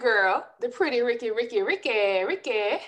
Girl, the pretty Riki, Riki, Riki, Riki.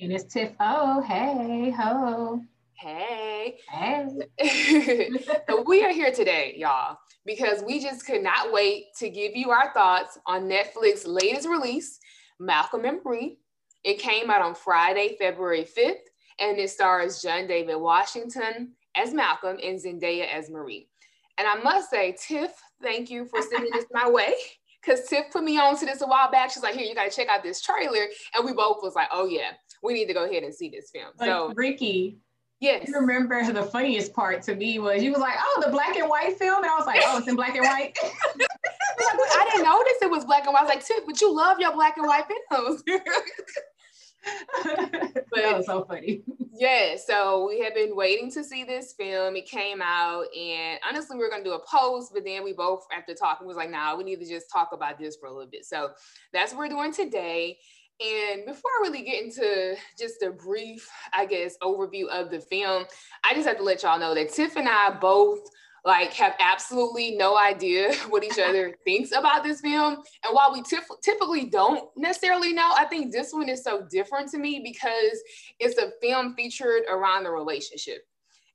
And it's Tiff. Oh, hey, ho. Hey. Hey. so we are here today, y'all, because we just could not wait to give you our thoughts on Netflix's latest release, Malcolm and Marie. It came out on Friday, February 5th, and it stars John David Washington as Malcolm and Zendaya as Marie. And I must say, Tiff, thank you for sending this my way. Because Tiff put me on to this a while back. She's like, here, you got to check out this trailer. And we both was like, oh, yeah, we need to go ahead and see this film. Like, so, Riki, Yes. You remember the funniest part to me was you was like, oh, the black and white film. And I was like, oh, it's in black and white. I didn't notice it was black and white. I was like, Tiff, but you love your black and white films. but that was so funny. Yeah, so we have been waiting to see this film. It came out, and honestly, we are gonna do a post, but then we both, after talking, was like, "Nah, we need to just talk about this for a little bit." So that's what we're doing today. And before I really get into just a brief, I guess, overview of the film, I just have to let y'all know that Tiff and I both like have absolutely no idea what each other thinks about this film. And while we typically don't necessarily know, I think this one is so different to me because it's a film featured around the relationship.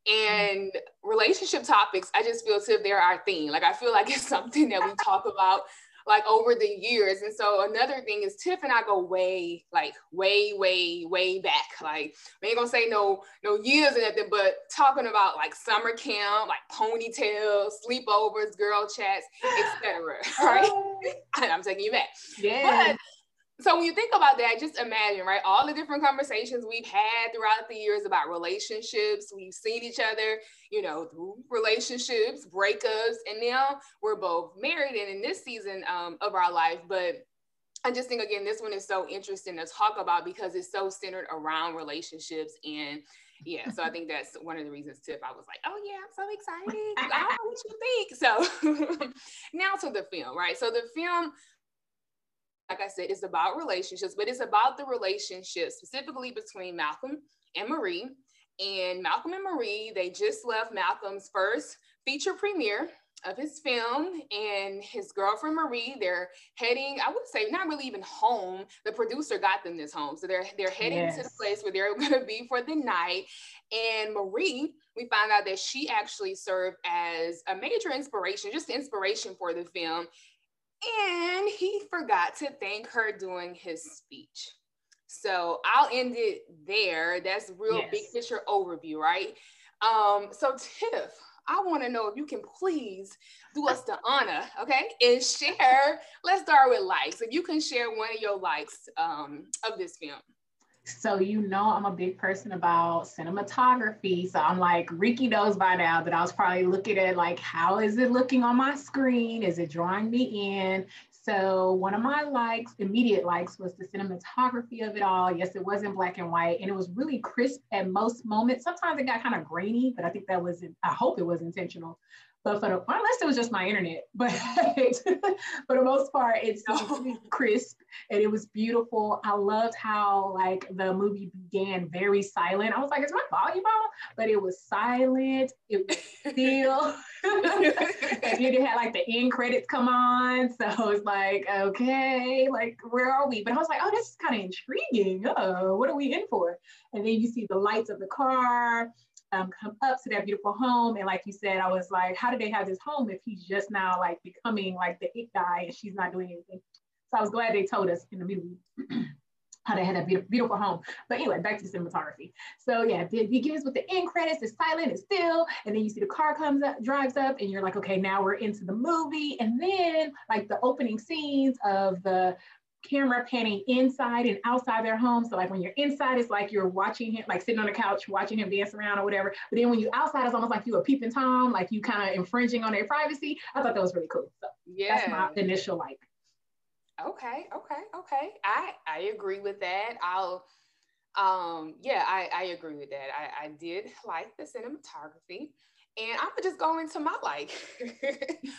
And relationship topics, I just feel as if they're our thing. Like I feel like it's something that we talk about like over the years. And so another thing is Tiff and I go way, like way, way, way back. Like we ain't gonna say no, no years or nothing, but talking about like summer camp, like ponytails, sleepovers, girl chats, etc. Right? I'm taking you back. Yeah. But so when you think about that, just imagine, right? All the different conversations we've had throughout the years about relationships. We've seen each other, you know, through relationships, breakups, and now we're both married and in this season um, of our life. But I just think again, this one is so interesting to talk about because it's so centered around relationships and yeah, so I think that's one of the reasons Tiff. I was like, oh yeah, I'm so excited. I don't know what you think. So now to the film, right? So the film like I said, it's about relationships, but it's about the relationship specifically between Malcolm and Marie. And Malcolm and Marie, they just left Malcolm's first feature premiere of his film and his girlfriend Marie. They're heading, I would say, not really even home. The producer got them this home. So they're they're heading yes. to the place where they're gonna be for the night. And Marie, we found out that she actually served as a major inspiration, just inspiration for the film. And he forgot to thank her during his speech. So I'll end it there. That's real yes. big picture overview, right? Um, so Tiff, I want to know if you can please do us the honor, okay, and share. Let's start with likes. If you can share one of your likes um, of this film. So you know I'm a big person about cinematography. So I'm like, Riki knows by now that I was probably looking at like, how is it looking on my screen? Is it drawing me in? So one of my likes, immediate likes, was the cinematography of it all. Yes, it was in black and white, and it was really crisp at most moments. Sometimes it got kind of grainy, but I think that was, I hope it was intentional. But for the, unless it was just my internet, but for the most part, it's oh. really crisp and it was beautiful. I loved how like the movie began very silent. I was like, is my volume on? But it was silent. It was still. and then it had like the end credits come on. So it's like, okay, like where are we? But I was like, oh, this is kind of intriguing. Oh, what are we in for? And then you see the lights of the car um, come up to that beautiful home. And like you said, I was like, how did they have this home if he's just now like becoming like the it guy and she's not doing anything? So I was glad they told us in the movie how they had a beautiful, beautiful home. But anyway, back to the cinematography. So yeah, it begins with the end credits, it's silent, it's still, and then you see the car comes up, drives up, and you're like, okay, now we're into the movie. And then like the opening scenes of the camera panning inside and outside their home. So like when you're inside, it's like you're watching him, like sitting on the couch, watching him dance around or whatever. But then when you outside, it's almost like you a peeping Tom, like you kind of infringing on their privacy. I thought that was really cool. So yeah, that's my initial like. Okay, okay, okay. I I agree with that. I'll um yeah, I I agree with that. I I did like the cinematography. And I'm just gonna go into my like, which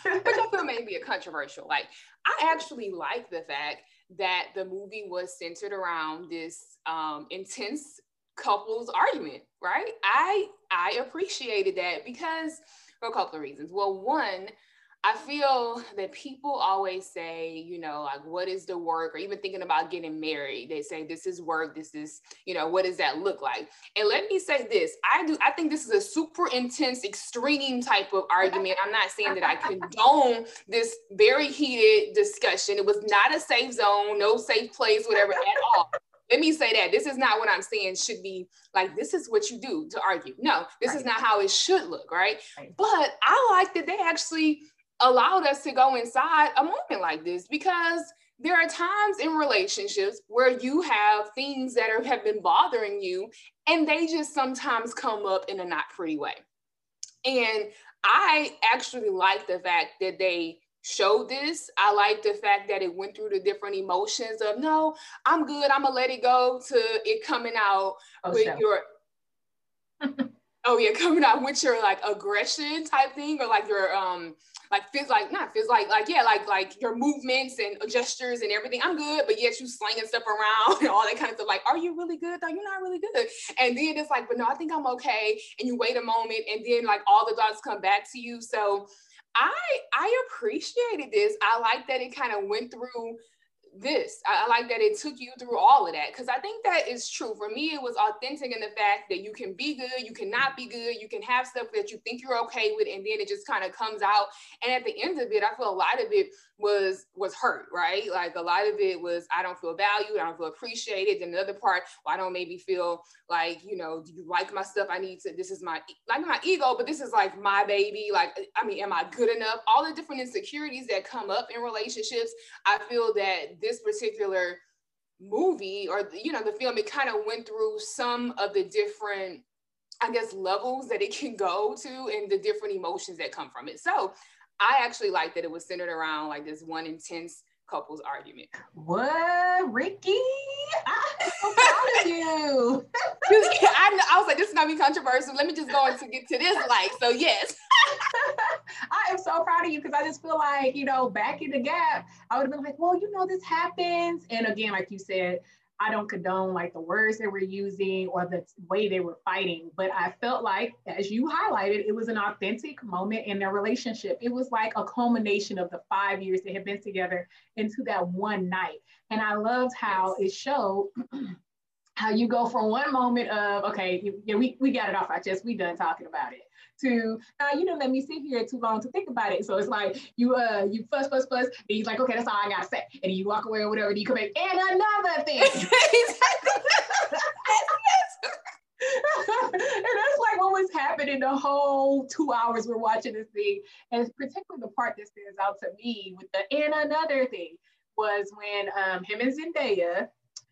I feel may be a controversial. Like, I actually like the fact that the movie was centered around this um, intense couples argument, right? I I appreciated that because for a couple of reasons. Well, one, I feel that people always say, you know, like, what is the work? Or even thinking about getting married, they say, this is work. This is, you know, what does that look like? And let me say this I do, I think this is a super intense, extreme type of argument. I'm not saying that I condone this very heated discussion. It was not a safe zone, no safe place, whatever at all let me say that this is not what I'm saying should be like this is what you do to argue. No, this right. is not how it should look, right? right? But I like that they actually allowed us to go inside a moment like this because there are times in relationships where you have things that are, have been bothering you and they just sometimes come up in a not pretty way. And I actually like the fact that they showed this. I like the fact that it went through the different emotions of no, I'm good, I'm gonna let it go to it coming out oh, with so. your oh yeah, coming out with your like aggression type thing or like your um like feels like not feels like like yeah like like your movements and gestures and everything. I'm good but yet you slinging stuff around and all that kind of stuff. Like are you really good? Though you're not really good. And then it's like but no i think i'm okay. And you wait a moment and then like all the thoughts come back to you. So i i appreciated this. I like that it kind of went through this. I, I, like that it took you through all of that because I think that is true. For me, it was authentic in the fact that you can be good, you cannot be good, you can have stuff that you think you're okay with, and then it just kind of comes out. And at the end of it, I feel a lot of it was was hurt, right? Like a lot of it was I don't feel valued, I don't feel appreciated. And another part, well, I don't maybe feel like, you know, do you like my stuff? I need to, this is my like my ego, but this is like my baby. Like, I mean, am I good enough? All the different insecurities that come up in relationships. I feel that this particular movie or you know the film it kind of went through some of the different i guess levels that it can go to and the different emotions that come from it so I actually like that it was centered around like this one intense couples argument. What, Riki? I'm so proud of you. I, I was like, this is not be controversial. Let me just go into get to this. Like, so yes. I am so proud of you because I just feel like, you know, back in the gap, I would have been like, well, you know, this happens. And again, like you said, I don't condone like the words they were using or the way they were fighting, but I felt like, as you highlighted, it was an authentic moment in their relationship. It was like a culmination of the five years they had been together into that one night. And I loved how it showed how you go from one moment of, okay, yeah, we, we got it off our chest, we done talking about it to now you didn't let me sit here too long to think about it. So it's like you uh you fuss, fuss, fuss, and he's like, okay, that's all I gotta say. And you walk away or whatever, and you come back, and another thing. and that's like what was happening the whole two hours we're watching this thing. And particularly the part that stands out to me with the and another thing was when um, him and Zendaya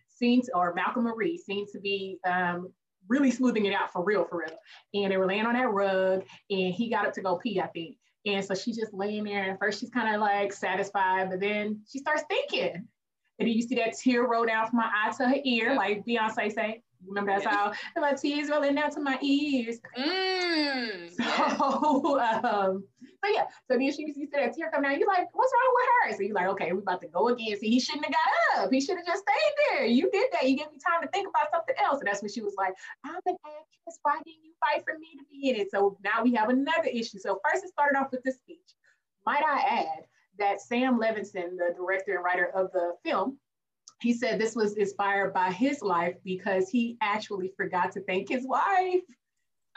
seemed, or Malcolm Marie seemed to be um, really smoothing it out for real, for real. And they were laying on that rug and he got up to go pee, I think. And so she's just laying there. And first she's kind of like satisfied, but then she starts thinking. And then you see that tear roll down from my eye to her ear, like Beyonce say. Remember that song? And my tears rolling down to my ears. Mm, so, um, so yeah, so then she, she said a tear come down. You're like, what's wrong with her? So you're like, okay, we're about to go again. See, he shouldn't have got up. He should have just stayed there. You did that. You gave me time to think about something else. And that's when she was like, I'm an actress. Why didn't you fight for me to be in it? So now we have another issue. So first it started off with this speech. Might I add that Sam Levinson, the director and writer of the film, he said this was inspired by his life because he actually forgot to thank his wife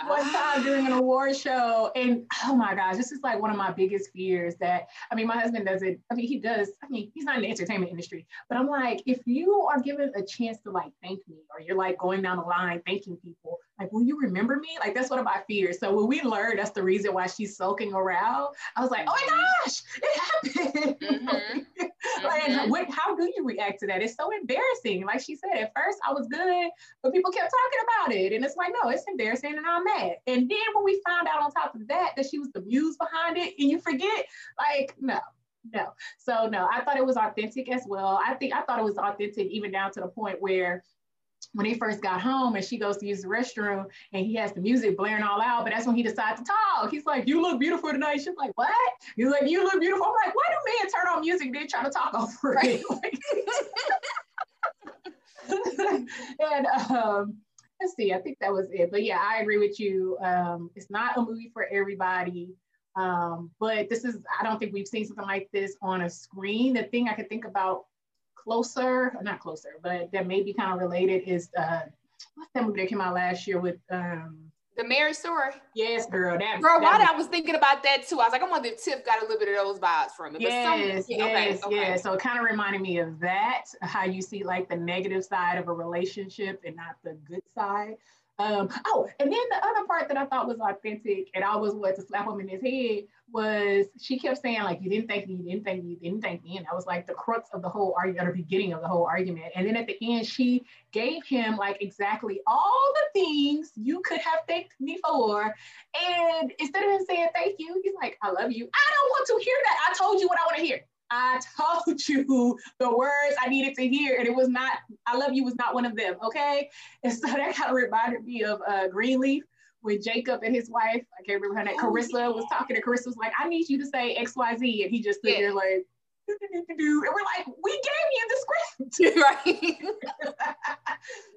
one time during an award show. And oh my gosh, this is like one of my biggest fears that, I mean, my husband doesn't, I mean, he does, I mean, he's not in the entertainment industry, but I'm like, if you are given a chance to like thank me, or you're like going down the line thanking people, like, will you remember me? Like, that's one of my fears. So when we learned that's the reason why she's sulking around, I was like, oh my gosh, it happened. Mm-hmm. like, what, how do you react to that? It's so embarrassing. Like she said, at first I was good, but people kept talking about it. And it's like, no, it's embarrassing and I'm mad. And then when we found out on top of that, that she was the muse behind it, and you forget, like, no, no. So no, I thought it was authentic as well. I think I thought it was authentic even down to the point where when he first got home and she goes to use the restroom and he has the music blaring all out, but that's when he decides to talk. He's like, You look beautiful tonight. She's like, What? He's like, You look beautiful. I'm like, Why do men turn on music then try to talk over it? and um, let's see, I think that was it. But yeah, I agree with you. Um, it's not a movie for everybody. Um, but this is, I don't think we've seen something like this on a screen. The thing I could think about closer, not closer, but that may be kind of related is uh, what's that movie that came out last year with um, the marriage story. Yes, girl. That girl. That why I was thinking about that too. I was like, I wonder if Tiff got a little bit of those vibes from it. Yes, some, yeah, yes, okay, okay. yes. So it kind of reminded me of that. How you see like the negative side of a relationship and not the good side. Um, oh, and then the other part that I thought was authentic and I wanted to slap him in his head was she kept saying, like, you didn't thank me, you didn't thank me, you didn't thank me. And that was like the crux of the whole argument, or the beginning of the whole argument. And then at the end, she gave him like exactly all the things you could have thanked me for. And instead of him saying thank you, he's like, I love you. I don't want to hear that. I told you what I want to hear. I told you the words I needed to hear, and it was not, I love you was not one of them, okay? And so that kind of reminded me of uh, Greenleaf when Jacob and his wife, I can't remember her name, oh, Kerissa was talking to Kerissa was like, I need you to say XYZ. And he just stood yeah. there like, and we're like, we gave you the script. right.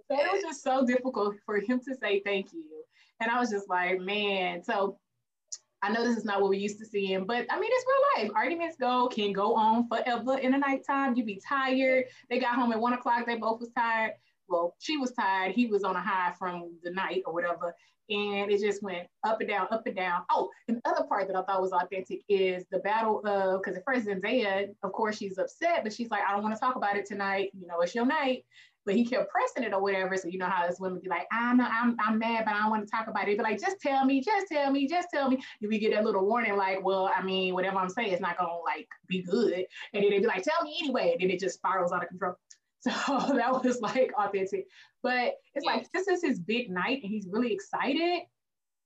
so it was just so difficult for him to say thank you. And I was just like, man, so I know this is not what we're used to seeing, but I mean, it's real life. Arguments go can go on forever in the nighttime. You be tired. They got home at one o'clock. They both was tired. Well, she was tired. He was on a high from the night or whatever. And it just went up and down, up and down. Oh, and the other part that I thought was authentic is the battle of, because at first Zendaya, of course, she's upset, but she's like, I don't want to talk about it tonight. You know, it's your night but he kept pressing it or whatever. So you know how us women be like, I'm not, I'm, I'm mad, but I don't want to talk about it. But like, just tell me, just tell me, just tell me. And we get that little warning, like, well, I mean, whatever I'm saying is not gonna like be good. And then they be like, tell me anyway. And then it just spirals out of control. So that was like authentic. But it's yeah. like this is his big night and he's really excited.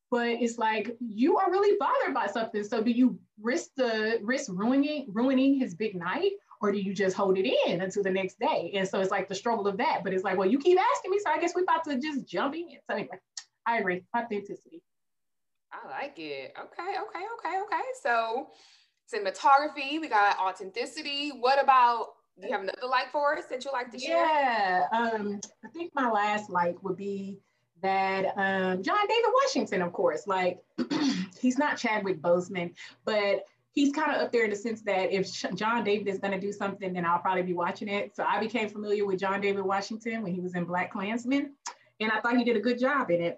But it's like you are really bothered by something. So do you risk the risk ruining ruining his big night? Or do you just hold it in until the next day? And so it's like the struggle of that. But it's like, well, you keep asking me, so I guess we're about to just jump in. So anyway, I agree. Authenticity. I like it. Okay, okay, okay, okay. So cinematography, we got authenticity. What about do you have another like for us that you like to share? Yeah, um, I think my last like would be that um, John David Washington, of course, like he's not Chadwick Boseman, but he's kind of up there in the sense that if John David is going to do something, then I'll probably be watching it. So I became familiar with John David Washington when he was in BlacKkKlansman, and I thought he did a good job in it.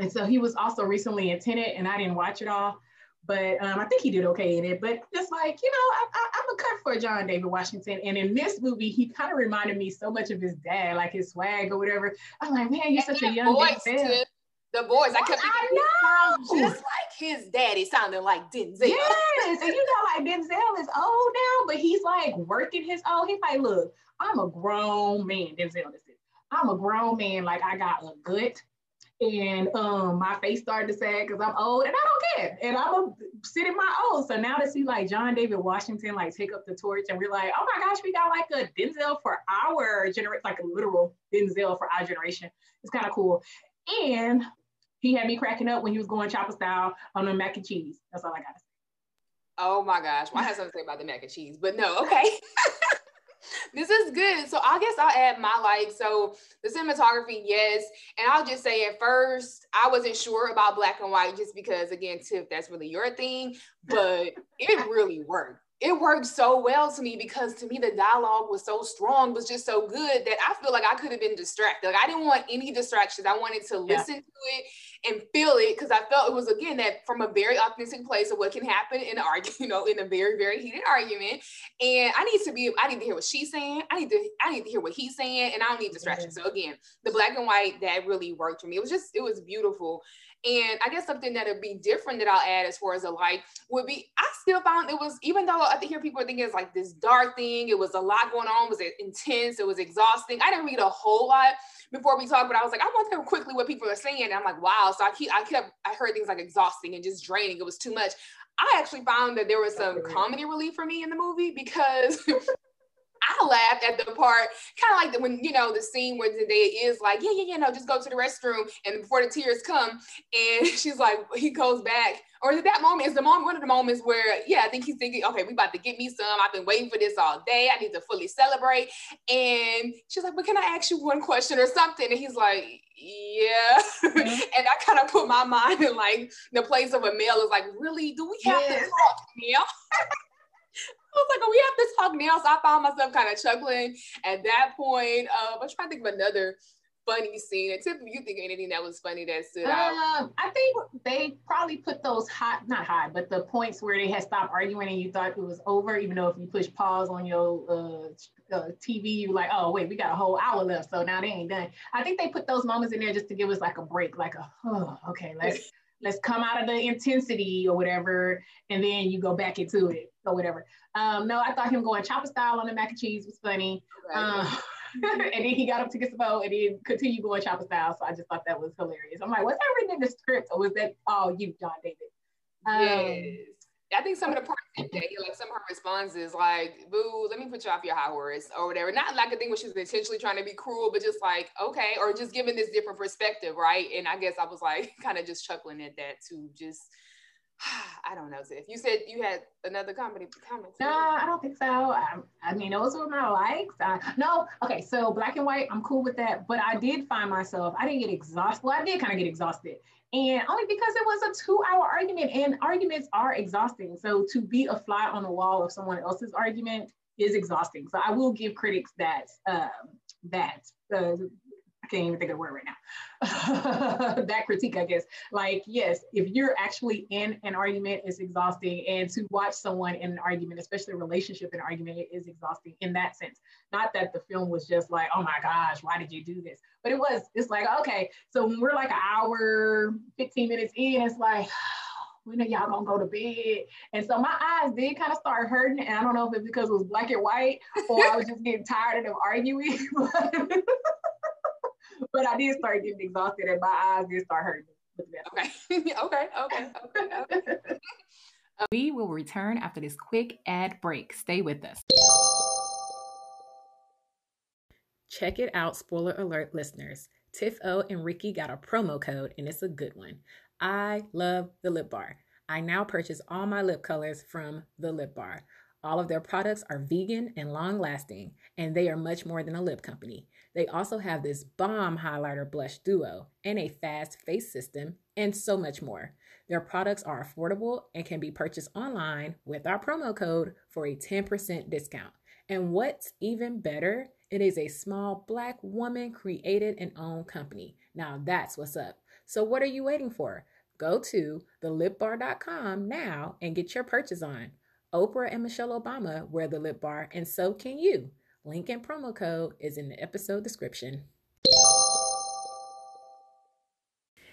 And so he was also recently in Tenet, and I didn't watch it all, but um, I think he did okay in it. But just like you know, I, am a cut for John David Washington, and in this movie, he kind of reminded me so much of his dad, like his swag or whatever. I'm like, man, you're such a young Denzel. The boys, I kept I know. just like his daddy, sounding like Denzel. Yes, and you know, like Denzel is old now, but he's like working his own. He's like, look, I'm a grown man. Denzel is I'm a grown man. Like I got a gut, and um, my face started to sag because I'm old, and I don't care, and I'm a sit in my old. So now to see like John David Washington like take up the torch, and we're like, oh my gosh, we got like a Denzel for our generation, like a literal Denzel for our generation. It's kind of cool. And he had me cracking up when he was going chopper style on the mac and cheese. That's all I gotta say. Oh my gosh. Well, I have something to say about the mac and cheese, but no, okay. this is good. So I guess I'll add my like. So the cinematography, yes. And I'll just say at first, I wasn't sure about black and white just because again, Tiff, that's really your thing, but it really worked it worked so well to me because to me the dialogue was so strong was just so good that i feel like i could have been distracted like i didn't want any distractions i wanted to listen yeah. to it and feel it because i felt it was again that from a very authentic place of what can happen in an argument you know in a very very heated argument. And i need to be i need to hear what she's saying. I need to i need to hear what he's saying and i don't need distractions. So again the black and white that really worked for me. It was just it was beautiful. And I guess something that would be different that I'll add as far as a like would be I still found it was even though I hear people thinking it's like this dark thing, it was a lot going on, was it intense, it was exhausting. I didn't read a whole lot before we talked, but I was like, I want to hear quickly what people are saying. And I'm like, wow. So I keep I kept I heard things like exhausting and just draining. It was too much. I actually found that there was some comedy relief for me in the movie because I laughed at the part, kind of like the, when you know the scene where Zendaya is like, yeah, yeah, yeah, no, just go to the restroom, and before the tears come, and she's like, he goes back, or is that moment? Is the moment one of the moments where, yeah, I think he's thinking, okay, we about to get me some. I've been waiting for this all day. I need to fully celebrate. And she's like, but can I ask you one question or something? And he's like, yeah. Mm-hmm. and I kind of put my mind in like the place of a male is like, really? Do we have yes. to talk now? I was like, oh, we have to talk now. So I found myself kind of chuckling at that point. Uh, I'm trying to think of another funny scene. And Tiffany, you think anything that was funny that stood out? Um, I think they probably put those hot, not hot, but the points where they had stopped arguing and you thought it was over, even though if you push pause on your uh, uh, TV, you're like, oh wait, we got a whole hour left, so now they ain't done. I think they put those moments in there just to give us like a break, like a, oh, okay, let's let's come out of the intensity or whatever, and then you go back into it or whatever. Um, no, I thought him going chopper style on the mac and cheese was funny. Right. Um, and then he got up to get some boat and then continued going chopper style. So I just thought that was hilarious. I'm like, was that written in the script or was that all you, John David? Um, yes. I think some of the parts like some of her responses, like, boo, let me put you off your high horse or whatever. Not like a thing where she's intentionally trying to be cruel, but just like, okay, or just giving this different perspective, right? And I guess I was like kind of just chuckling at that too, just I don't know, If You said you had another comedy comment. No, I don't think so. I, I mean, those were my likes. no, okay, so black and white, I'm cool with that. But I did find myself, I didn't get exhausted. Well, I did kind of get exhausted. And only because it was a two hour argument, and arguments are exhausting. So to be a fly on the wall of someone else's argument is exhausting. So I will give critics that um, that uh, can't even think of the word right now. that critique, I guess. Like, yes, if you're actually in an argument, it's exhausting. And to watch someone in an argument, especially a relationship in an argument, is exhausting in that sense. Not that the film was just like, oh my gosh, why did you do this? But it was, it's like, okay, so when we're like an hour, 15 minutes in, it's like, when are y'all gonna go to bed? And so my eyes did kind of start hurting. And I don't know if it's because it was black and white or I was just getting tired of them arguing. but I did start getting exhausted and my eyes did start hurting. Okay. okay. Okay. Okay. okay. we will return after this quick ad break. Stay with us. Check it out, spoiler alert listeners. Tiff O and Riki got a promo code and it's a good one. I love the lip bar. I now purchase all my lip colors from the lip bar. All of their products are vegan and long lasting, and they are much more than a lip company. They also have this bomb highlighter blush duo and a fast face system and so much more. Their products are affordable and can be purchased online with our promo code for a 10% discount. And what's even better, it is a small black woman created and owned company. Now that's what's up. So what are you waiting for? Go to thelipbar.com now and get your purchase on. Oprah and Michelle Obama wear the lip bar, and so can you. Link and promo code is in the episode description.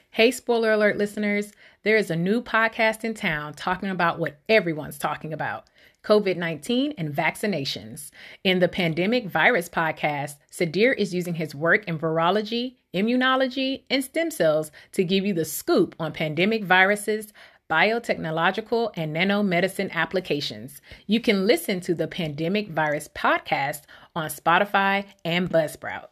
Hey, spoiler alert listeners, there is a new podcast in town talking about what everyone's talking about COVID 19 and vaccinations. In the Pandemic Virus podcast, Sadir is using his work in virology, immunology, and stem cells to give you the scoop on pandemic viruses, biotechnological, and nanomedicine applications. You can listen to the Pandemic Virus podcast on Spotify and Buzzsprout.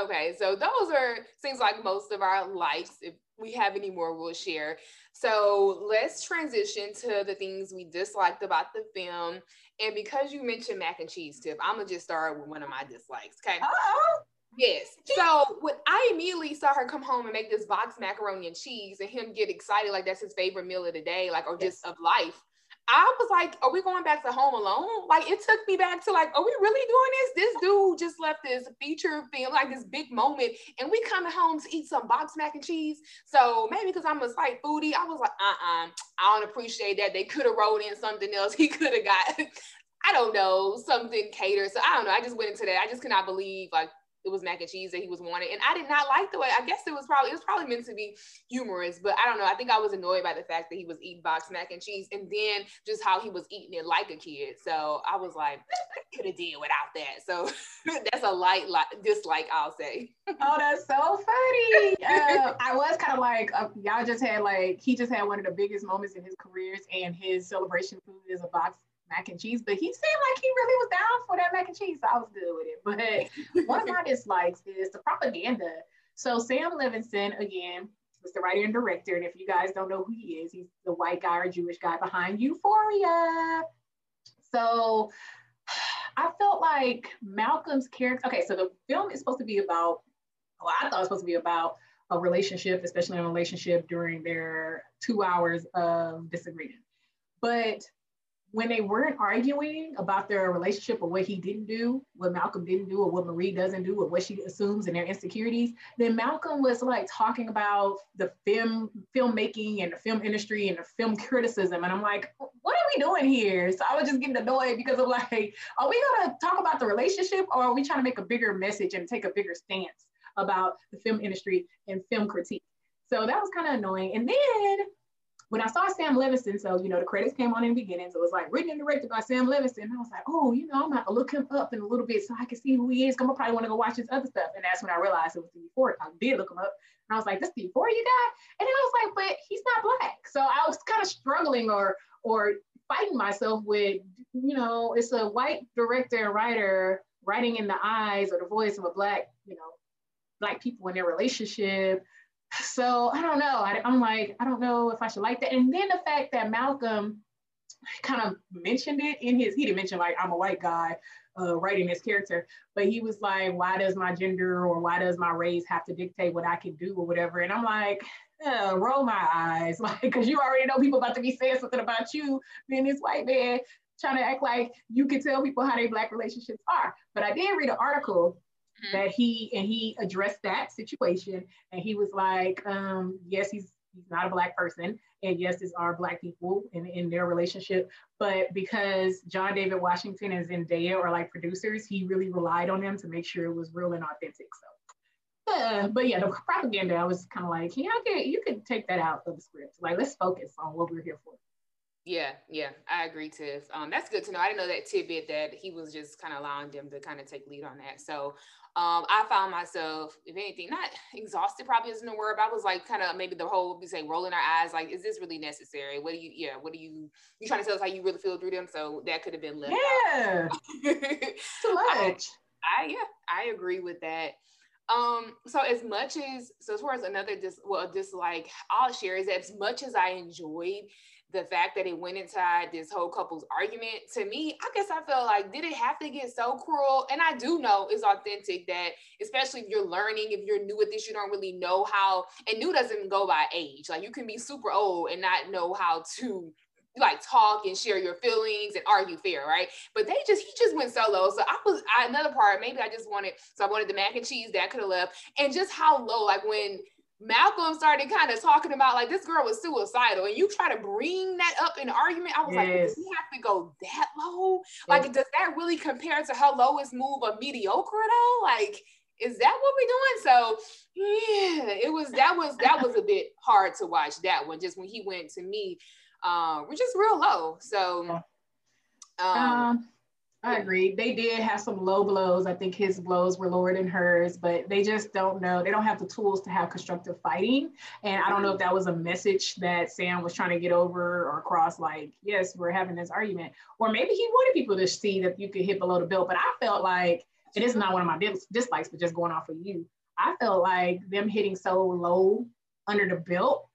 Okay, so those are seems like most of our likes. If we have any more, we'll share. So let's transition to the things we disliked about the film. And because you mentioned mac and cheese, Tiff, I'm gonna just start with one of my dislikes. Okay. Uh-oh. Yes. So when I immediately saw her come home and make this box macaroni and cheese and him get excited like that's his favorite meal of the day, like or just of life. I was like, are we going back to home alone? Like it took me back to like, are we really doing this? This dude just left this feature film, like this big moment, and we coming home to eat some box mac and cheese. So maybe because I'm a slight foodie, I was like, uh-uh, I don't appreciate that. They could have rolled in something else. He could have got, I don't know, something catered. So I don't know. I just went into that. I just cannot believe like it was mac and cheese that he was wanting, and I did not like the way. I guess it was probably it was probably meant to be humorous, but I don't know. I think I was annoyed by the fact that he was eating box mac and cheese, and then just how he was eating it like a kid. So I was like, could have did without that. So that's a light li- dislike, I'll say. oh, that's so funny. Uh, I was kind of like, uh, y'all just had like he just had one of the biggest moments in his careers, and his celebration food is a box mac and cheese, but he seemed like he really was down for that mac and cheese. So I was good with it. But one of my dislikes is the propaganda. So Sam Levinson, again, was the writer and director. And if you guys don't know who he is, he's the white guy or Jewish guy behind Euphoria. So I felt like Malcolm's character. Okay, so the film is supposed to be about, well, I thought it was supposed to be about a relationship, especially a relationship during their two hours of disagreement. But when they weren't arguing about their relationship or what he didn't do, what Malcolm didn't do, or what Marie doesn't do, or what she assumes and their insecurities, then Malcolm was like talking about the film filmmaking and the film industry and the film criticism. And I'm like, what are we doing here? So I was just getting annoyed because of like, are we gonna talk about the relationship or are we trying to make a bigger message and take a bigger stance about the film industry and film critique? So that was kind of annoying. And then when I saw Sam Levinson, so you know the credits came on in the beginning, so it was like written and directed by Sam Levinson. I was like, oh, you know, I'm gonna look him up in a little bit so I can see who he is. I'm gonna probably want to go watch his other stuff. And that's when I realized it was the Euphoria. I did look him up, and I was like, this the you guy. And then I was like, but he's not black. So I was kind of struggling or or fighting myself with, you know, it's a white director and writer writing in the eyes or the voice of a black, you know, black people in their relationship so I don't know. I, am like, I don't know if I should like that. And then the fact that Malcolm kind of mentioned it in his, he didn't mention like I'm a white guy uh, writing this character, but he was like, why does my gender or why does my race have to dictate what I can do or whatever? And I'm like, uh, roll my eyes, like, because you already know people about to be saying something about you being this white man trying to act like you can tell people how their black relationships are. But I did read an article mm-hmm. that he and he addressed that situation and he was like um, yes he's he's not a black person and yes these are black people in, in their relationship but because john david washington and zendaya are like producers he really relied on them to make sure it was real and authentic so uh, but yeah the propaganda i was kind of like yeah okay you could take that out of the script like let's focus on what we're here for yeah, yeah, I agree, Tiff. Um, that's good to know. I didn't know that tidbit that he was just kind of allowing them to kind of take lead on that. So um, I found myself, if anything, not exhausted probably isn't a word, but I was like kind of maybe the whole, we say rolling our eyes, like, is this really necessary? What do you, yeah, what do you, you trying to tell us how you really feel through them? So that could have been left Yeah. Too much. I, I, yeah, I agree with that. Um, so as much as so as far as another dis well dislike, I'll share is that as much as I enjoyed the fact that it went inside this whole couple's argument to me i guess i felt like did it have to get so cruel and i do know it's authentic that especially if you're learning if you're new at this you don't really know how and new doesn't go by age like you can be super old and not know how to like talk and share your feelings and argue fair, right? But they just he just went solo. So I was I, another part. Maybe I just wanted so I wanted the mac and cheese that could have left, and just how low like when Malcolm started kind of talking about like this girl was suicidal, and you try to bring that up in argument. I was yes. like, does he have to go that low? Yes. Like, does that really compare to her lowest move of mediocre though? Like, is that what we're doing? So yeah, it was that was that was a bit hard to watch that one. Just when he went to me, uh, we're just real low. So um, um I agree. They did have some low blows. I think his blows were lower than hers, but they just don't know. They don't have the tools to have constructive fighting. And I don't know if that was a message that Sam was trying to get over or across, like, yes, we're having this argument. Or maybe he wanted people to see that you could hit below the belt. But I felt like, and it is not one of my dis- dislikes, but just going off of you. I felt like them hitting so low under the belt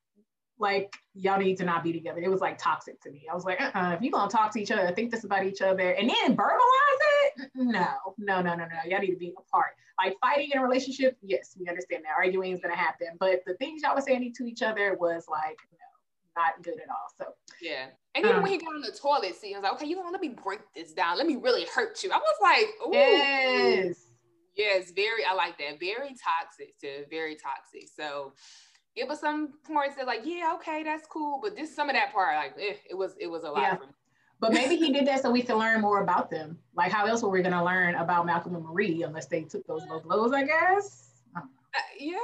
like y'all need to not be together. It was like toxic to me. I was like, uh-uh, if you're gonna talk to each other, think this about each other, and then verbalize it, no, no, no, no, no. Y'all need to be apart. Like fighting in a relationship, yes, we understand that arguing is gonna happen, but the things y'all were saying to each other was like, no, not good at all. So yeah. And even um, when he got on the toilet seat, I was like, okay, you know, let me break this down. Let me really hurt you. I was like, Ooh. yes. Yes, very, I like that. Very toxic to very toxic. So give us some points that like, yeah, okay, that's cool. But this some of that part, like, eh, it was it was a lot yeah. But maybe he did that so we can learn more about them. Like, how else were we going to learn about Malcolm and Marie unless they took those low blows? I guess. I uh, yeah.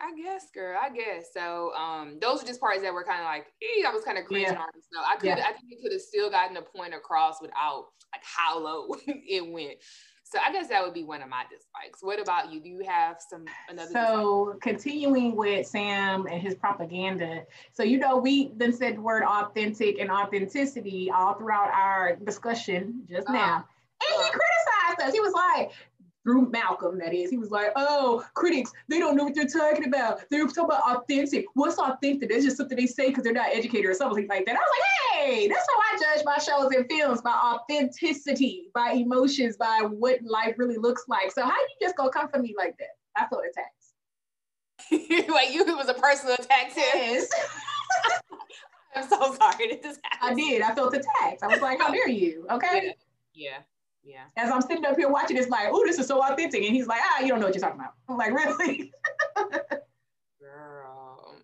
I guess, girl. I guess. So, um, those are just parts that were kind of like, eh, I was kind of cringing yeah. on. So I could, yeah. I think we could have still gotten the point across without like how low it went. So I guess that would be one of my dislikes. What about you? Do you have some another? So dislike? continuing with Sam and his propaganda. So you know we then said the word authentic and authenticity all throughout our discussion just uh-huh. now. And he uh-huh. criticized us. He was like, through Malcolm, that is. He was like, oh, critics, they don't know what they're talking about. They're talking about authentic. What's authentic? That's just something they say because they're not educated or something like that. I was like, hey, that's how I judge my shows and films by authenticity, by emotions, by what life really looks like. So how you just gonna come for me like that? I felt attacked. like you, it was a personal attack too. Yes. I'm so sorry that this happened. I did. I felt attacked. I was like, how dare you? Okay. Yeah. yeah. Yeah. As I'm sitting up here watching this, like, oh, this is so authentic. And he's like, ah, you don't know what you're talking about. I'm like, really? Girl.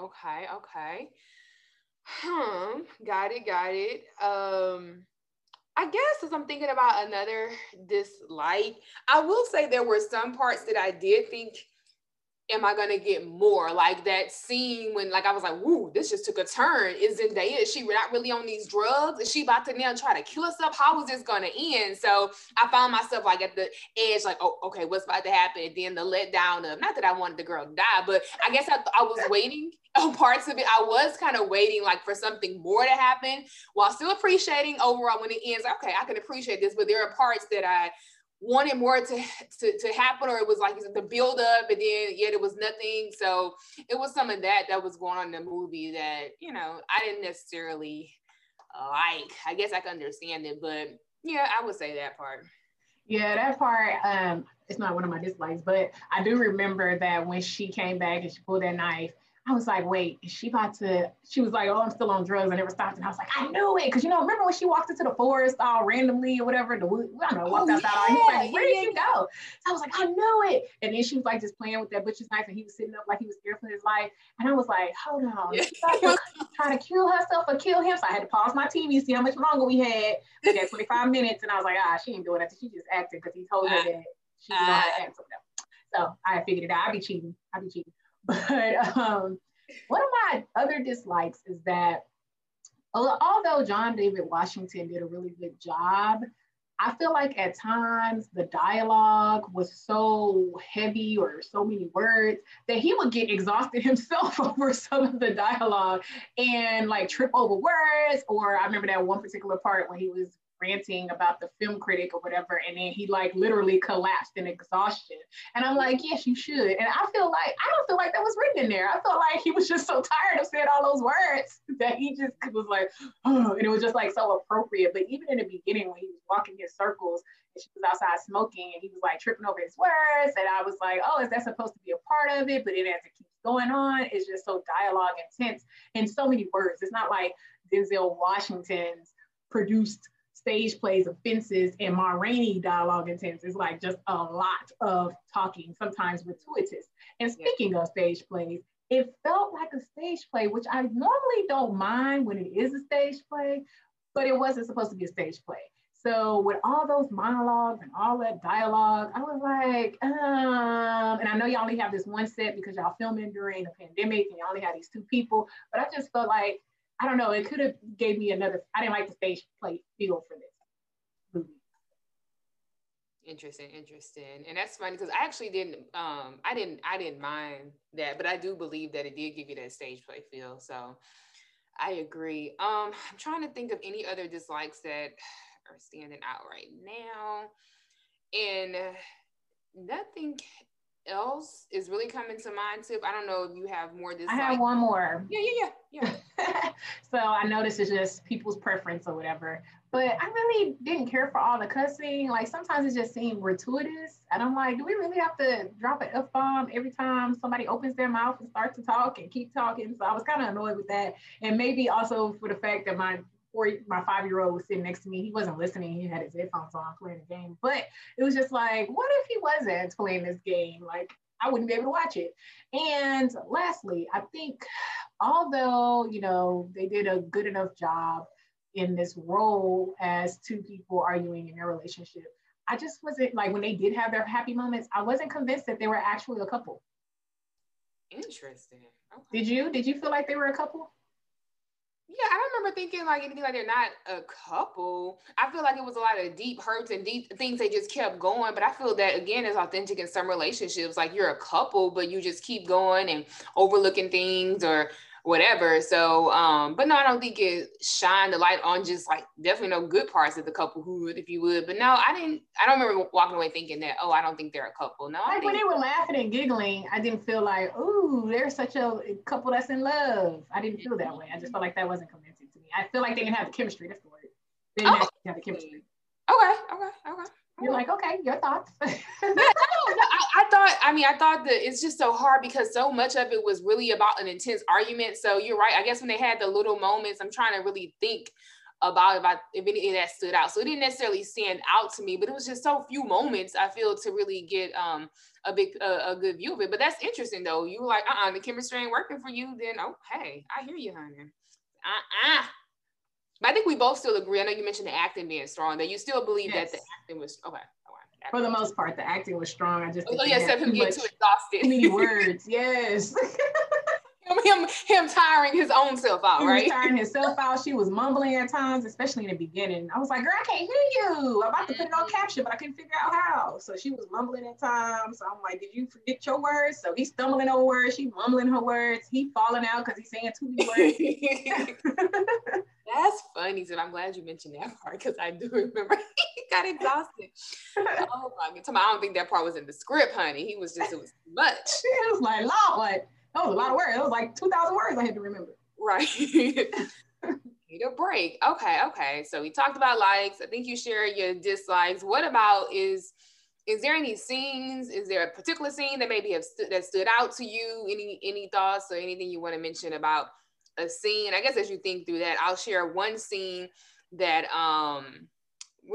Okay, okay. Hmm. Got it, got it. Um, I guess as I'm thinking about another dislike, I will say there were some parts that I did think am I gonna get more? Like that scene when like I was like, woo, this just took a turn. Is Zendaya, is she not really on these drugs? Is she about to now try to kill herself? How is this gonna end? So I found myself like at the edge, like, oh, okay, what's about to happen? And then the letdown of not that I wanted the girl to die, but I guess I, I was waiting on parts of it. I was kind of waiting like for something more to happen while still appreciating overall when it ends. Okay, I can appreciate this, but there are parts that I wanted more to, to, to happen or it was like the build up and then yet it was nothing. So it was some of that that was going on in the movie that you know i didn't necessarily like. I guess i can understand it but yeah i would say that part. Yeah that part um it's not one of my dislikes but i do remember that when she came back and she pulled that knife I was like, wait, is she about to? She was like, oh, I'm still on drugs. I never stopped. And I was like, I knew it. Cause you know, remember when she walked into the forest all randomly or whatever, the wood, I don't know, walked oh, outside. Yeah, he was like, where did you go? So I was like, I knew it. And then she was like just playing with that butcher's knife and he was sitting up like he was scared for his life. And I was like, hold on. Yeah. trying to kill herself or kill him. So I had to pause my TV, see how much longer we had. We had 25 minutes. And I was like, ah, she ain't doing that. She just acted because he told her that she didn't know how to act. So I figured it out. I'd be cheating. I'd be cheating. But um, one of my other dislikes is that although John David Washington did a really good job, I feel like at times the dialogue was so heavy or so many words that he would get exhausted himself over some of the dialogue and like trip over words. Or I remember that one particular part when he was ranting about the film critic or whatever, and then he like literally collapsed in exhaustion. And I'm like, yes, you should. And I feel like I don't feel like that was written in there. I felt like he was just so tired of saying all those words that he just was like, oh, and it was just like so appropriate. But even in the beginning when he was walking his circles and she was outside smoking and he was like tripping over his words, and I was like, oh, is that supposed to be a part of it? But then as it keeps going on, it's just so dialogue intense and so many words. It's not like Denzel Washington's produced stage plays of fences and Ma Rainey dialogue intense is like just a lot of talking, sometimes gratuitous. And speaking yeah. of stage plays, it felt like a stage play, which I normally don't mind when it is a stage play, but it wasn't supposed to be a stage play. So with all those monologues and all that dialogue, I was like, um, and I know y'all only have this one set because y'all filming during the pandemic and y'all only had these two people, but I just felt like I don't know, it could have gave me another, I didn't like the stage play feel for this movie. Interesting, interesting. And that's funny because I actually didn't um I didn't I didn't mind that, but I do believe that it did give you that stage play feel. So I agree. Um I'm trying to think of any other dislikes that are standing out right now. And nothing else is really coming to mind, Tiff? I don't know if you have more. This I have one more. Yeah, yeah, yeah, yeah. so I know this is just people's preference or whatever, but I really didn't care for all the cussing. Like sometimes it just seemed gratuitous, and I'm like, do we really have to drop an f bomb every time somebody opens their mouth and starts to talk and keep talking? So I was kind of annoyed with that, and maybe also for the fact that my four, my five year old was sitting next to me. He wasn't listening. He had his headphones on playing the game. But it was just like, what if he wasn't playing this game? Like, I wouldn't be able to watch it. And lastly, I think although, you know, they did a good enough job in this role as two people arguing in their relationship. I just wasn't like when they did have their happy moments, I wasn't convinced that they were actually a couple. Interesting. Okay. Did you? Did you feel like they were a couple? Yeah, I don't remember thinking like anything like they're not a couple. I feel like it was a lot of deep hurts and deep things they just kept going. But I feel that again is authentic in some relationships. Like you're a couple, but you just keep going and overlooking things or whatever. So, um, but no, I don't think it shined the light on just like definitely no good parts of the couple who would, if you would. But no, I didn't. I don't remember walking away thinking that. Oh, I don't think they're a couple. No, like when they were laughing and giggling, I didn't feel like, oh, they're such a couple that's in love. I didn't feel that way. I just felt like that wasn't convincing to me. I feel like they didn't have the chemistry. That's the word. They didn't oh. have the chemistry. Okay. Okay. Okay. You're like, okay, your thoughts. no, I, I, thought, I mean, I thought that it's just so hard because so much of it was really about an intense argument. So you're right. I guess when they had the little moments, I'm trying to really think about if, I, if any of that stood out. So it didn't necessarily stand out to me, but it was just so few moments I feel to really get um a big a, a good view of it. But that's interesting though. You were like, uh-uh, the chemistry ain't working for you. Then oh hey, I hear you, honey. Uh-uh. But I think we both still agree. I know you mentioned the acting being strong. That you still believe yes. that the acting was okay. For the most part, the acting was strong. I just oh yeah, except him getting too exhausted. Too many words. Yes. him, him tiring his own self out, he right? Tiring himself out. She was mumbling at times, especially in the beginning. I was like, girl, I can't hear you. I'm about to put it on mm-hmm. caption, but I couldn't figure out how. So she was mumbling at times. So I'm like, did you forget your words? So he's stumbling over words. She mumbling her words. He falling out because he's saying too many words. That's funny. So I'm glad you mentioned that part because I do remember got exhausted. oh my god. I don't think that part was in the script, honey. He was just, it was much. it was like, Lord, that was a lot of words. It was like 2,000 words I had to remember. Right. Need a break. Okay, okay. So we talked about likes. I think you share your dislikes. What about is is there any scenes? Is there a particular scene that maybe have stu- that stood out to you? Any any thoughts or anything you want to mention about a scene? I guess as you think through that, I'll share one scene that um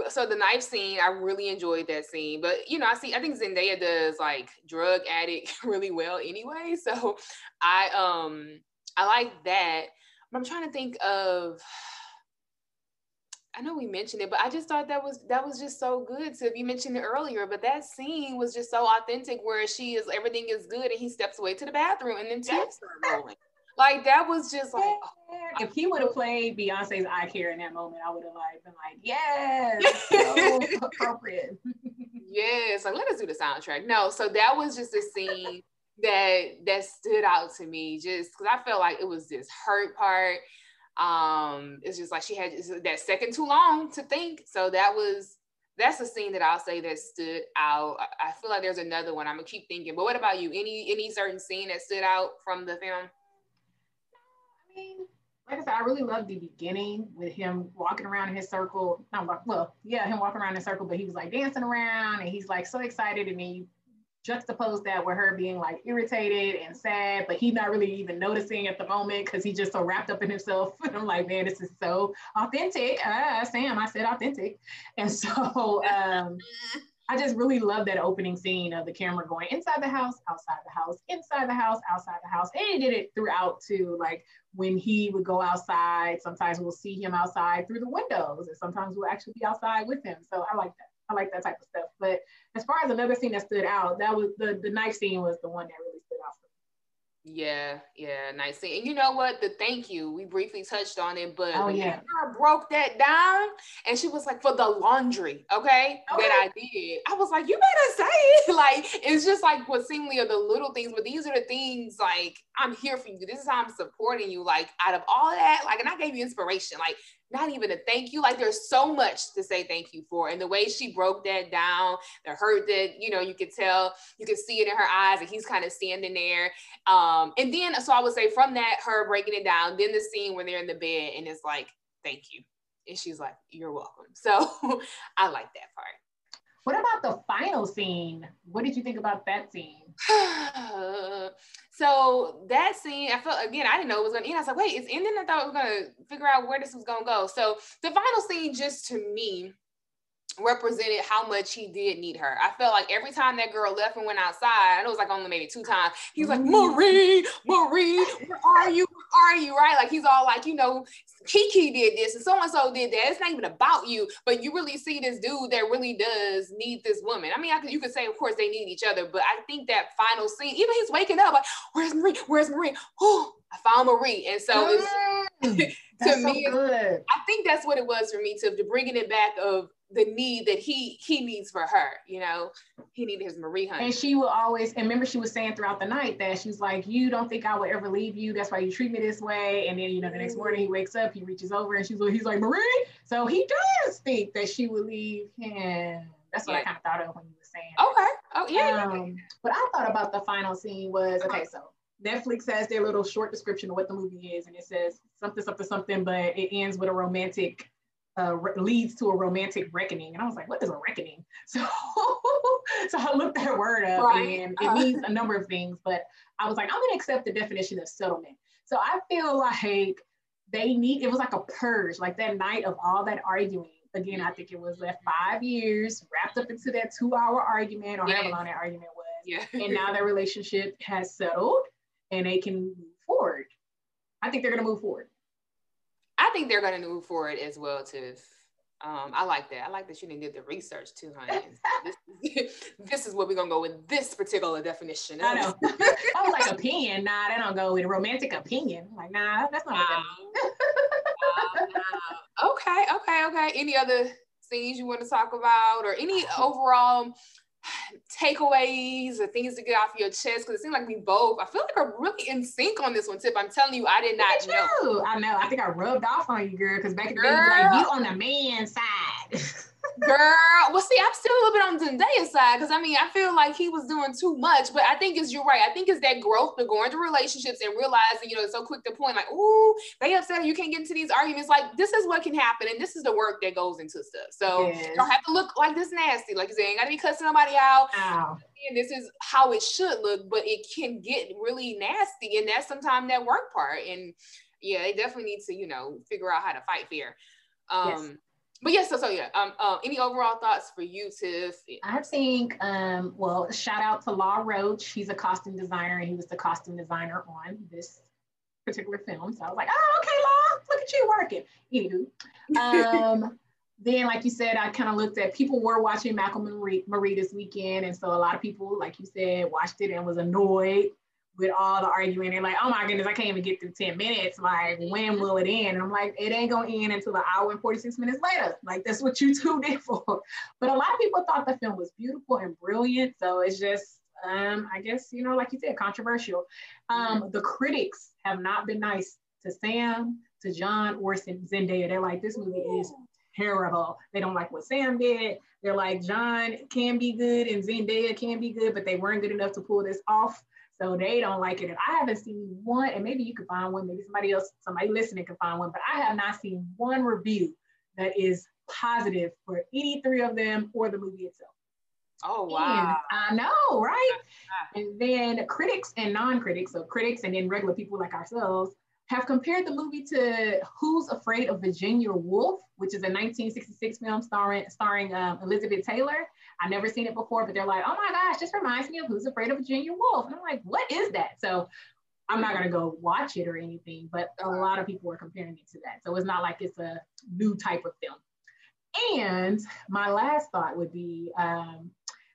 so the knife scene, I really enjoyed that scene. But you know, I see I think Zendaya does like drug addict really well anyway. So I um I like that. But I'm trying to think of I know we mentioned it, but I just thought that was that was just so good. So you mentioned it earlier, but that scene was just so authentic where she is everything is good and he steps away to the bathroom and then tears start rolling. Like that was just like if he would have played Beyonce's I Care in that moment, I would have like been like, yes, so appropriate. yes, like let us do the soundtrack. No, so that was just a scene that that stood out to me just because I felt like it was this hurt part. Um, it's just like she had that second too long to think. So that was that's a scene that I'll say that stood out. I feel like there's another one. I'm gonna keep thinking. But what about you? Any any certain scene that stood out from the film? Mean, like I said, I really loved the beginning with him walking around in his circle. Not well, yeah, him walking around in a circle, but he was like dancing around and he's like so excited. And then you juxtapose that with her being like irritated and sad, but he's not really even noticing at the moment because he's just so wrapped up in himself. And I'm like, man, this is so authentic. Ah, Sam, I said authentic. And so um, I just really love that opening scene of the camera going inside the house, outside the house, inside the house, outside the house. And he did it throughout too. Like when he would go outside, sometimes we'll see him outside through the windows, and sometimes we'll actually be outside with him. So I like that. I like that type of stuff. But as far as another scene that stood out, that was the the knife scene was the one that really yeah, yeah, nice. And you know what? The thank you, we briefly touched on it, but oh, yeah. broke that down and she was like, for the laundry, okay, okay, that I did. I was like, you better say it. Like, it's just like what seemingly are the little things, but these are the things like I'm here for you. This is how I'm supporting you. Like, out of all that, like, and I gave you inspiration. Like, not even a thank you. Like there's so much to say thank you for. And the way she broke that down, the hurt that, you know, you could tell, you could see it in her eyes and he's kind of standing there. Um, and then, so I would say from that, her breaking it down, then the scene where they're in the bed and it's like, thank you. And she's like, you're welcome. So I like that part. What about the final scene? What did you think about that scene? so that scene, I felt again, I didn't know it was gonna end. I was like, wait, it's ending. I thought we were gonna figure out where this was gonna go. So the final scene, just to me, represented how much he did need her. I felt like every time that girl left and went outside, and it was like only maybe two times, he was like. Marie, Marie, where are you? Are you? Right? Like he's all like, you know, Kiki did this and so and so did that. It's not even about you, but you really see this dude that really does need this woman. I mean, I could, you could say, of course, they need each other, but I think that final scene, even he's waking up like, where's Marie? Where's Marie? Oh, I found Marie. And so it's, mm, to me, good. I think that's what it was for me to, to bringing it back of the need that he he needs for her you know? He needed his marie honey. And she will always and remember she was saying throughout the night that she's like you don't think i would ever leave you. That's why you treat me this way. And then you know the next morning he wakes up he reaches over and she's like he's like marie? So he does think that she would leave him. That's what yeah. i kind of thought of when you were saying okay. Oh yeah, um, yeah. but i thought about the final scene was okay so Netflix has their little short description of what the movie is, and it says something, something, something, but it ends with a romantic uh, leads to a romantic reckoning. And I was like, what is a reckoning? So, so I looked that word up right. and it uh, means a number of things, but I was like, I'm gonna accept the definition of settlement. So I feel like they need, it was like a purge, like that night of all that arguing. Again, I think it was left five years wrapped up into that two hour argument or however long that argument was. Yeah. and now their relationship has settled and they can move forward. I think they're gonna move forward. I think they're going to move forward as well To Um, I like that. I like that you didn't do the research too, honey. this, this, is what we're gonna go with this particular definition. I know. I was like opinion. Nah, that don't go with romantic opinion. Like, nah, that's not. Wow. wow. Okay, okay, okay. Any other things you want to talk about, or any overall takeaways or things to get off your chest? Because it seems like we both, I feel like we're really in sync on this one, Tiff. I'm telling you, I did not know. I know. I think I rubbed off on you, girl, because back in the day, like you on the man side. Girl, well, see, I'm still a little bit on Zendaya's side because I mean, I feel like he was doing too much, but I think it's you're right. I think it's that growth to go into relationships and realizing, you know, it's so quick to point, like, oh, they upset you can't get into these arguments. Like, this is what can happen, and this is the work that goes into stuff. So yes. you don't have to look like this nasty, like you say, ain't gotta be cussing somebody out. Ow. And this is how it should look, but it can get really nasty, and that's sometimes that work part. And yeah, they definitely need to, you know, figure out how to fight fear. Um, yes but yes, so so yeah. Um, uh, any overall thoughts for you, Tiff? I think, um, well, shout out to Law Roach. He's a costume designer, and he was the costume designer on this particular film. So I was like, oh, okay, Law, look at you working. Anywho, um, then, like you said, I kind of looked at people were watching Malcolm and Marie, Marie this weekend, and so a lot of people, like you said, watched it and was annoyed with all the arguing. They're like, oh my goodness, I can't even get through 10 minutes. Like, when will it end? And I'm like, it ain't gonna end until an hour and 46 minutes later. Like, that's what you tuned in for. But a lot of people thought the film was beautiful and brilliant. So it's just, um, I guess, you know, like you said, controversial. Um, the critics have not been nice to Sam, to John, or Zendaya. They're like, this movie is terrible. They don't like what Sam did. They're like, John can be good and Zendaya can be good, but they weren't good enough to pull this off. So they don't like it. And I haven't seen one, and maybe you can find one, maybe somebody else, somebody listening can find one, but I have not seen one review that is positive for any three of them or the movie itself. Oh wow. And I know, right? and then critics and non-critics, so critics and then regular people like ourselves, have compared the movie to Who's Afraid of Virginia Woolf, which is a 1966 film starring starring um, Elizabeth Taylor. I've never seen it before, but they're like, oh my gosh, this reminds me of Who's Afraid of Virginia Woolf. And I'm like, what is that? So I'm not gonna go watch it or anything, but a lot of people are comparing it to that. So it's not like it's a new type of film. And my last thought would be um,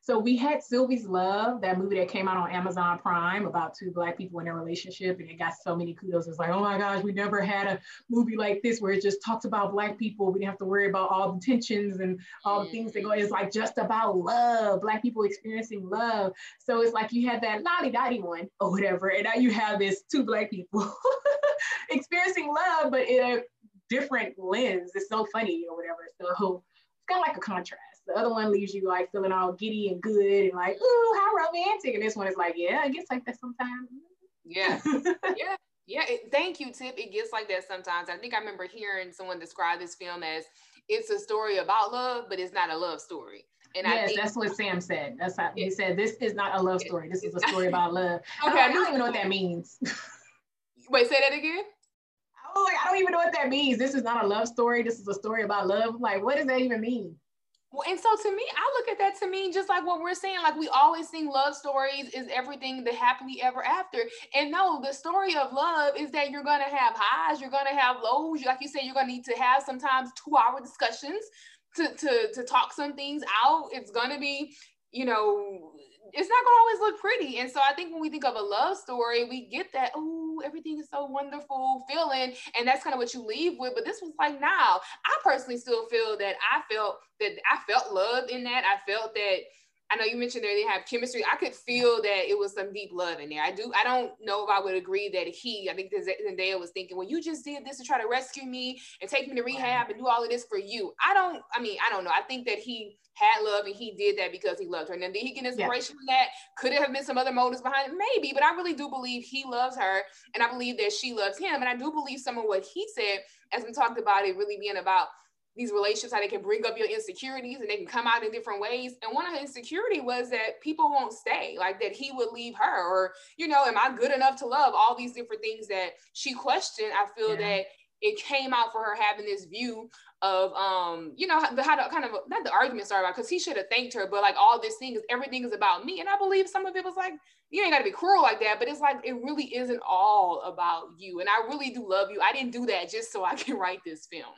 so we had Sylvie's Love, that movie that came out on Amazon Prime about two black people in their relationship, and it got so many kudos. It's like, oh my gosh, we never had a movie like this where it just talks about black people. We didn't have to worry about all the tensions and all the things that go. It's like just about love, black people experiencing love. So it's like you had that lolly dotty one or whatever, and now you have this two black people experiencing love, but in a different lens. It's so funny or whatever. So it's kind of like a contrast. The other one leaves you like feeling all giddy and good and like, ooh, how romantic. And this one is like, yeah, it gets like that sometimes. Yeah. yeah. Yeah. It, thank you, Tiff. It gets like that sometimes. I think I remember hearing someone describe this film as it's a story about love, but it's not a love story. And yes, think, that's what Sam said. That's how he said this is not a love story. This is a story about love. okay, I don't, I don't even know what that means. Wait, say that again. like, I don't even know what that means. This is not a love story. This is a story about love. Like, what does that even mean? Well, and so to me, I look at that to me just like what we're saying. Like we always sing love stories is everything the happily ever after. And no, the story of love is that you're gonna have highs, you're gonna have lows. Like you said, you're gonna need to have sometimes two-hour discussions to to to talk some things out. It's gonna be, you know, it's not gonna always look pretty. And so I think when we think of a love story, we get that, oh, everything is so wonderful feeling. And that's kind of what you leave with. But this was like, now I personally still feel that I felt that I felt love in that. I felt that I know you mentioned there they have chemistry. I could feel that it was some deep love in there. I do. I don't know if I would agree that he. I think Zendaya was thinking, well, you just did this to try to rescue me and take me to rehab and do all of this for you. I don't. I mean, I don't know. I think that he had love and he did that because he loved her. And then did he get inspiration yeah. from that? Could it have been some other motives behind it? Maybe, but I really do believe he loves her and I believe that she loves him. And I do believe some of what he said, as we talked about it really being about these relationships, how they can bring up your insecurities and they can come out in different ways. And one of his insecurity was that people won't stay, like that he would leave her, or, you know, am I good enough to love? All these different things that she questioned. I feel yeah. that it came out for her having this view of um you know the how to kind of not the argument started about because he should have thanked her but like all this thing is everything is about me and i believe some of it was like you ain't got to be cruel like that but it's like it really isn't all about you and i really do love you i didn't do that just so i can write this film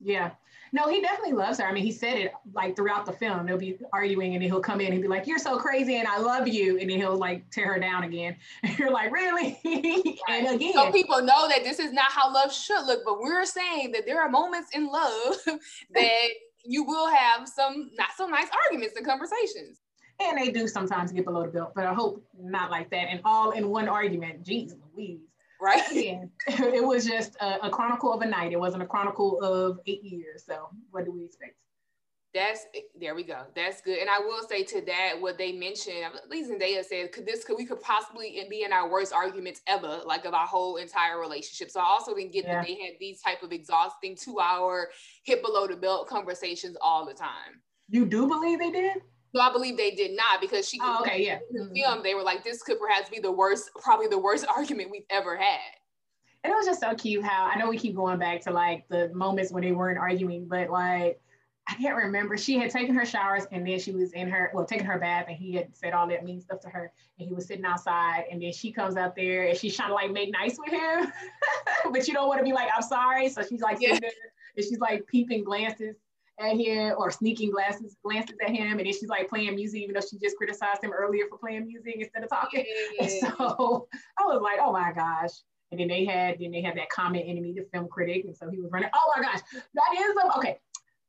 yeah no, he definitely loves her. I mean, he said it like throughout the film. They'll be arguing and then he'll come in and be like, You're so crazy and I love you. And then he'll like tear her down again. And you're like, Really? and again. So people know that this is not how love should look, but we're saying that there are moments in love that you will have some not so nice arguments and conversations. And they do sometimes get below the belt, but I hope not like that. And all in one argument. Jeez Louise right? Yeah, it was just a, a, chronicle of a night. It wasn't a chronicle of eight years. So what do we expect? That's eh, there we go. That's good. And I will say to that, what they mentioned, at least Zendaya said, could this could we could possibly be in our worst arguments ever, like of our whole entire relationship. So I also didn't get yeah. that they had these type of exhausting two hour hit below the belt conversations all the time. You do believe they did? No, I believe they did not because she. Oh, okay, yeah. The mm-hmm. film, they were like, this could perhaps be the worst, probably the worst argument we've ever had. And it was just so cute how I know we keep going back to like the moments when they weren't arguing, but like I can't remember. She had taken her showers and then she was in her, well, taking her bath and he had said all that mean stuff to her and he was sitting outside and then she comes out there and she's trying to like make nice with him, but you don't want to be like, I'm sorry. So she's like yeah. sitting there and she's like peeping glances at him or sneaking glances glances at him, and then she's like playing music, even though she just criticized him earlier for playing music instead of talking. Yeah. And so I was like, oh my gosh. And then they had then they had that comment enemy, the film critic, and so he was running. Oh my gosh, that is a, okay.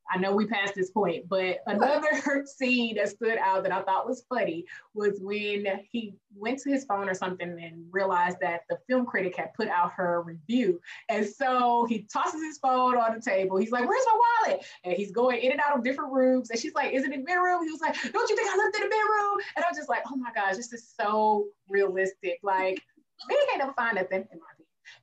I know we passed this point, but another scene that stood out that I thought was funny was when he went to his phone or something and realized that the film critic had put out her review. And so he tosses his phone on the table. He's like, Where's my wallet? And he's going in and out of different rooms. And she's like, Is it in the bedroom? He was like, Don't you think I left it in the bedroom? And I'm just like, Oh my gosh, this is so realistic. Like, me can't ever find nothing in my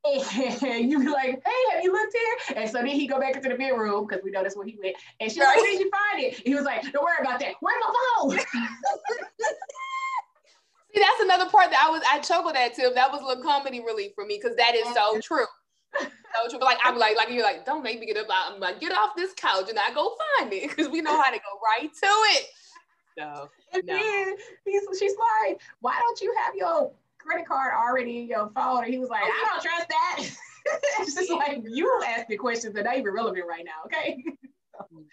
and you be like, hey, have you looked here? And so then he go back into the bedroom because we know that's where he went. And she's right. like, where did you find it? he was like, don't worry about that. Where's my phone? See, that's another part that I was I chuckled at too. That was a little comedy relief for me because that is so true. So true. But like I'm like, like you're like, don't make me get up. I'm like, get off this couch and I go find it because we know how to go right to it. So and no. then he's, she's like, why don't you have your credit card already in your phone. And he was like, I don't trust that. it's just like you asking questions that not even relevant right now, okay?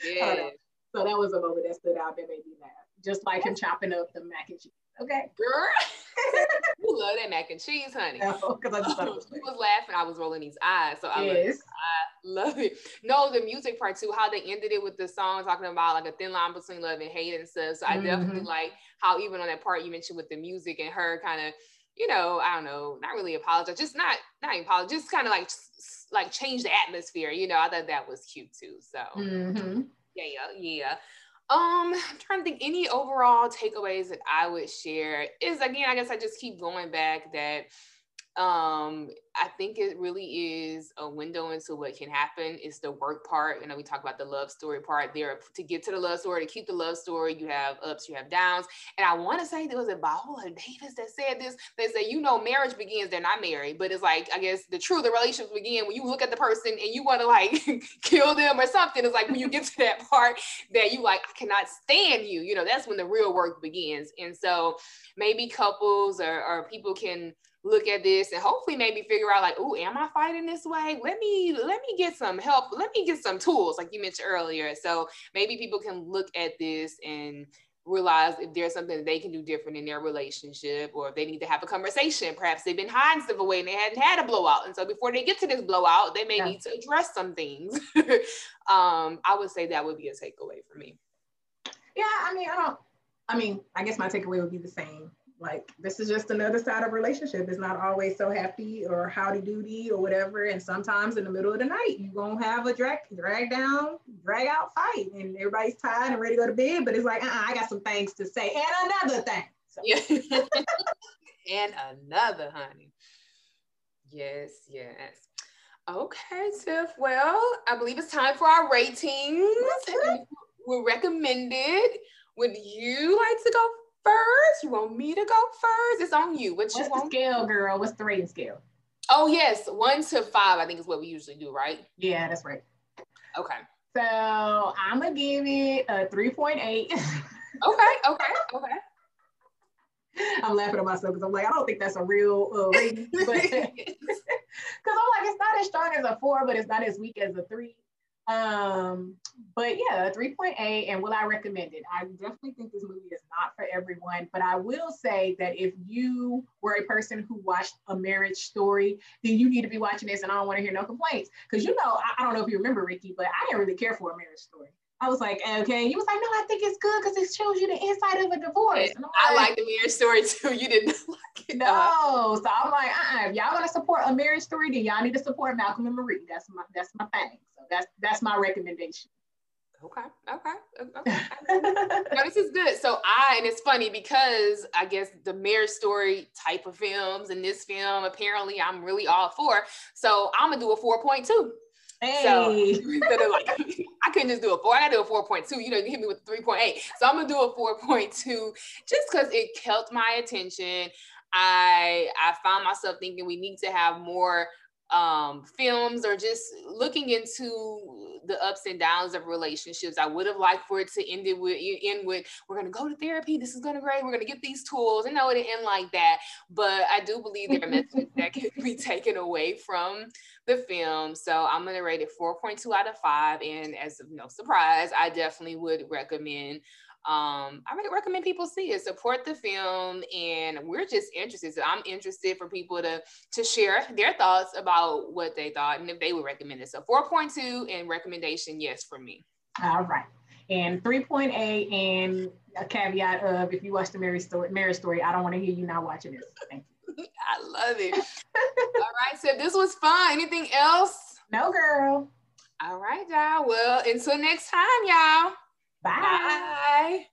yeah. So that was a moment that stood out that made me laugh. Just like him chopping up the mac and cheese. Okay. Girl. you love that mac and cheese, honey. No, because I just thought was was laughing. I was rolling these eyes. So I, yes. love, I love it. No, the music part too, how they ended it with the song talking about like a thin line between love and hate and stuff. So I mm-hmm. definitely like how even on that part you mentioned with the music and her kind of you know, I don't know, not really apologize, just not not apologize, just kind of like like change the atmosphere. You know, I thought that was cute too. So mm-hmm. yeah, yeah, yeah. Um, I'm trying to think any overall takeaways that I would share is again, I guess I just keep going back that um i think it really is a window into what can happen. It's the work part. You know we talk about the love story part. There to get to the love story to keep the love story you have ups you have downs. And i want to say there was a viola davis that said this. They say you know marriage begins they're not married. But it's like i guess the truth the relationships begin when you look at the person and you want to like kill them or something. It's like when you get to that part that you like i cannot stand you. You know that's when the real work begins. And so maybe couples or, or people can look at this and hopefully maybe figure out like, oh, am I fighting this way? Let me let me get some help. Let me get some tools, like you mentioned earlier. So maybe people can look at this and realize if there's something that they can do different in their relationship or if they need to have a conversation. Perhaps they've been hiding stuff away and they hadn't had a blowout. And so before they get to this blowout, they may yeah. need to address some things. um, I would say that would be a takeaway for me. Yeah, I mean, I don't I mean, I guess my takeaway would be the same like this is just another side of relationship. It's not always so happy or howdy doody or whatever. And sometimes in the middle of the night, you're gonna have a drag drag down, drag out fight, and everybody's tired and ready to go to bed. But it's like, uh-uh, I got some things to say and another thing. So. Yeah. and another, honey. Yes, yes. Okay, Tiff. Well, I believe it's time for our ratings. We're recommended. Would you like to go first? You want me to go first? It's on you. What you What's want? the scale, girl? What's the rating scale? Oh yes, one to five. I think is what we usually do, right? Yeah, that's right. Okay. So I'm gonna give it a three point eight. okay. Okay. Okay. I'm laughing at myself because I'm like, I don't think that's a real uh, rating, but because I'm like, it's not as strong as a four, but it's not as weak as a three. Um, but yeah, 3.8. And will I recommend it? I definitely think this movie is not for everyone. But I will say that if you were a person who watched a marriage story, then you need to be watching this. And I don't want to hear no complaints. Because you know, I, I don't know if you remember Riki, but I didn't really care for a marriage story. I was like, okay. He was like, no, I think it's good because it shows you the inside of a divorce. Like, I like the marriage story too. You didn't like. No. Uh, so I'm like, uh-uh. if y'all want to support a marriage story, then y'all need to support Malcolm and Marie. That's my that's my thing. So that's that's my recommendation. Okay. Okay. Okay. no, this is good. So I, and it's funny because I guess the marriage story type of films and this film, apparently I'm really all for. So I'm gonna do a 4.2. Hey. So like, I couldn't just do a four. I gotta do a 4.2. You know, you hit me with 3.8. So I'm gonna do a 4.2 just because it kept my attention. I I found myself thinking we need to have more um, films or just looking into the ups and downs of relationships. I would have liked for it to end it with end with we're gonna go to therapy. This is gonna great. We're gonna get these tools. And no, it end like that. But I do believe there are messages that can be taken away from the film. So I'm gonna rate it 4.2 out of five. And as no surprise, I definitely would recommend um, I really recommend people see it, support the film, and we're just interested. So I'm interested for people to to share their thoughts about what they thought and if they would recommend it. So 4.2 and recommendation, yes, for me. All right. And 3.8 and a caveat of if you watch the marriage story, marriage story, I don't want to hear you not watching this. Thank you. I love it. All right, so this was fun. Anything else? No, girl. All right, y'all. Well, until next time, y'all. Bye. Bye.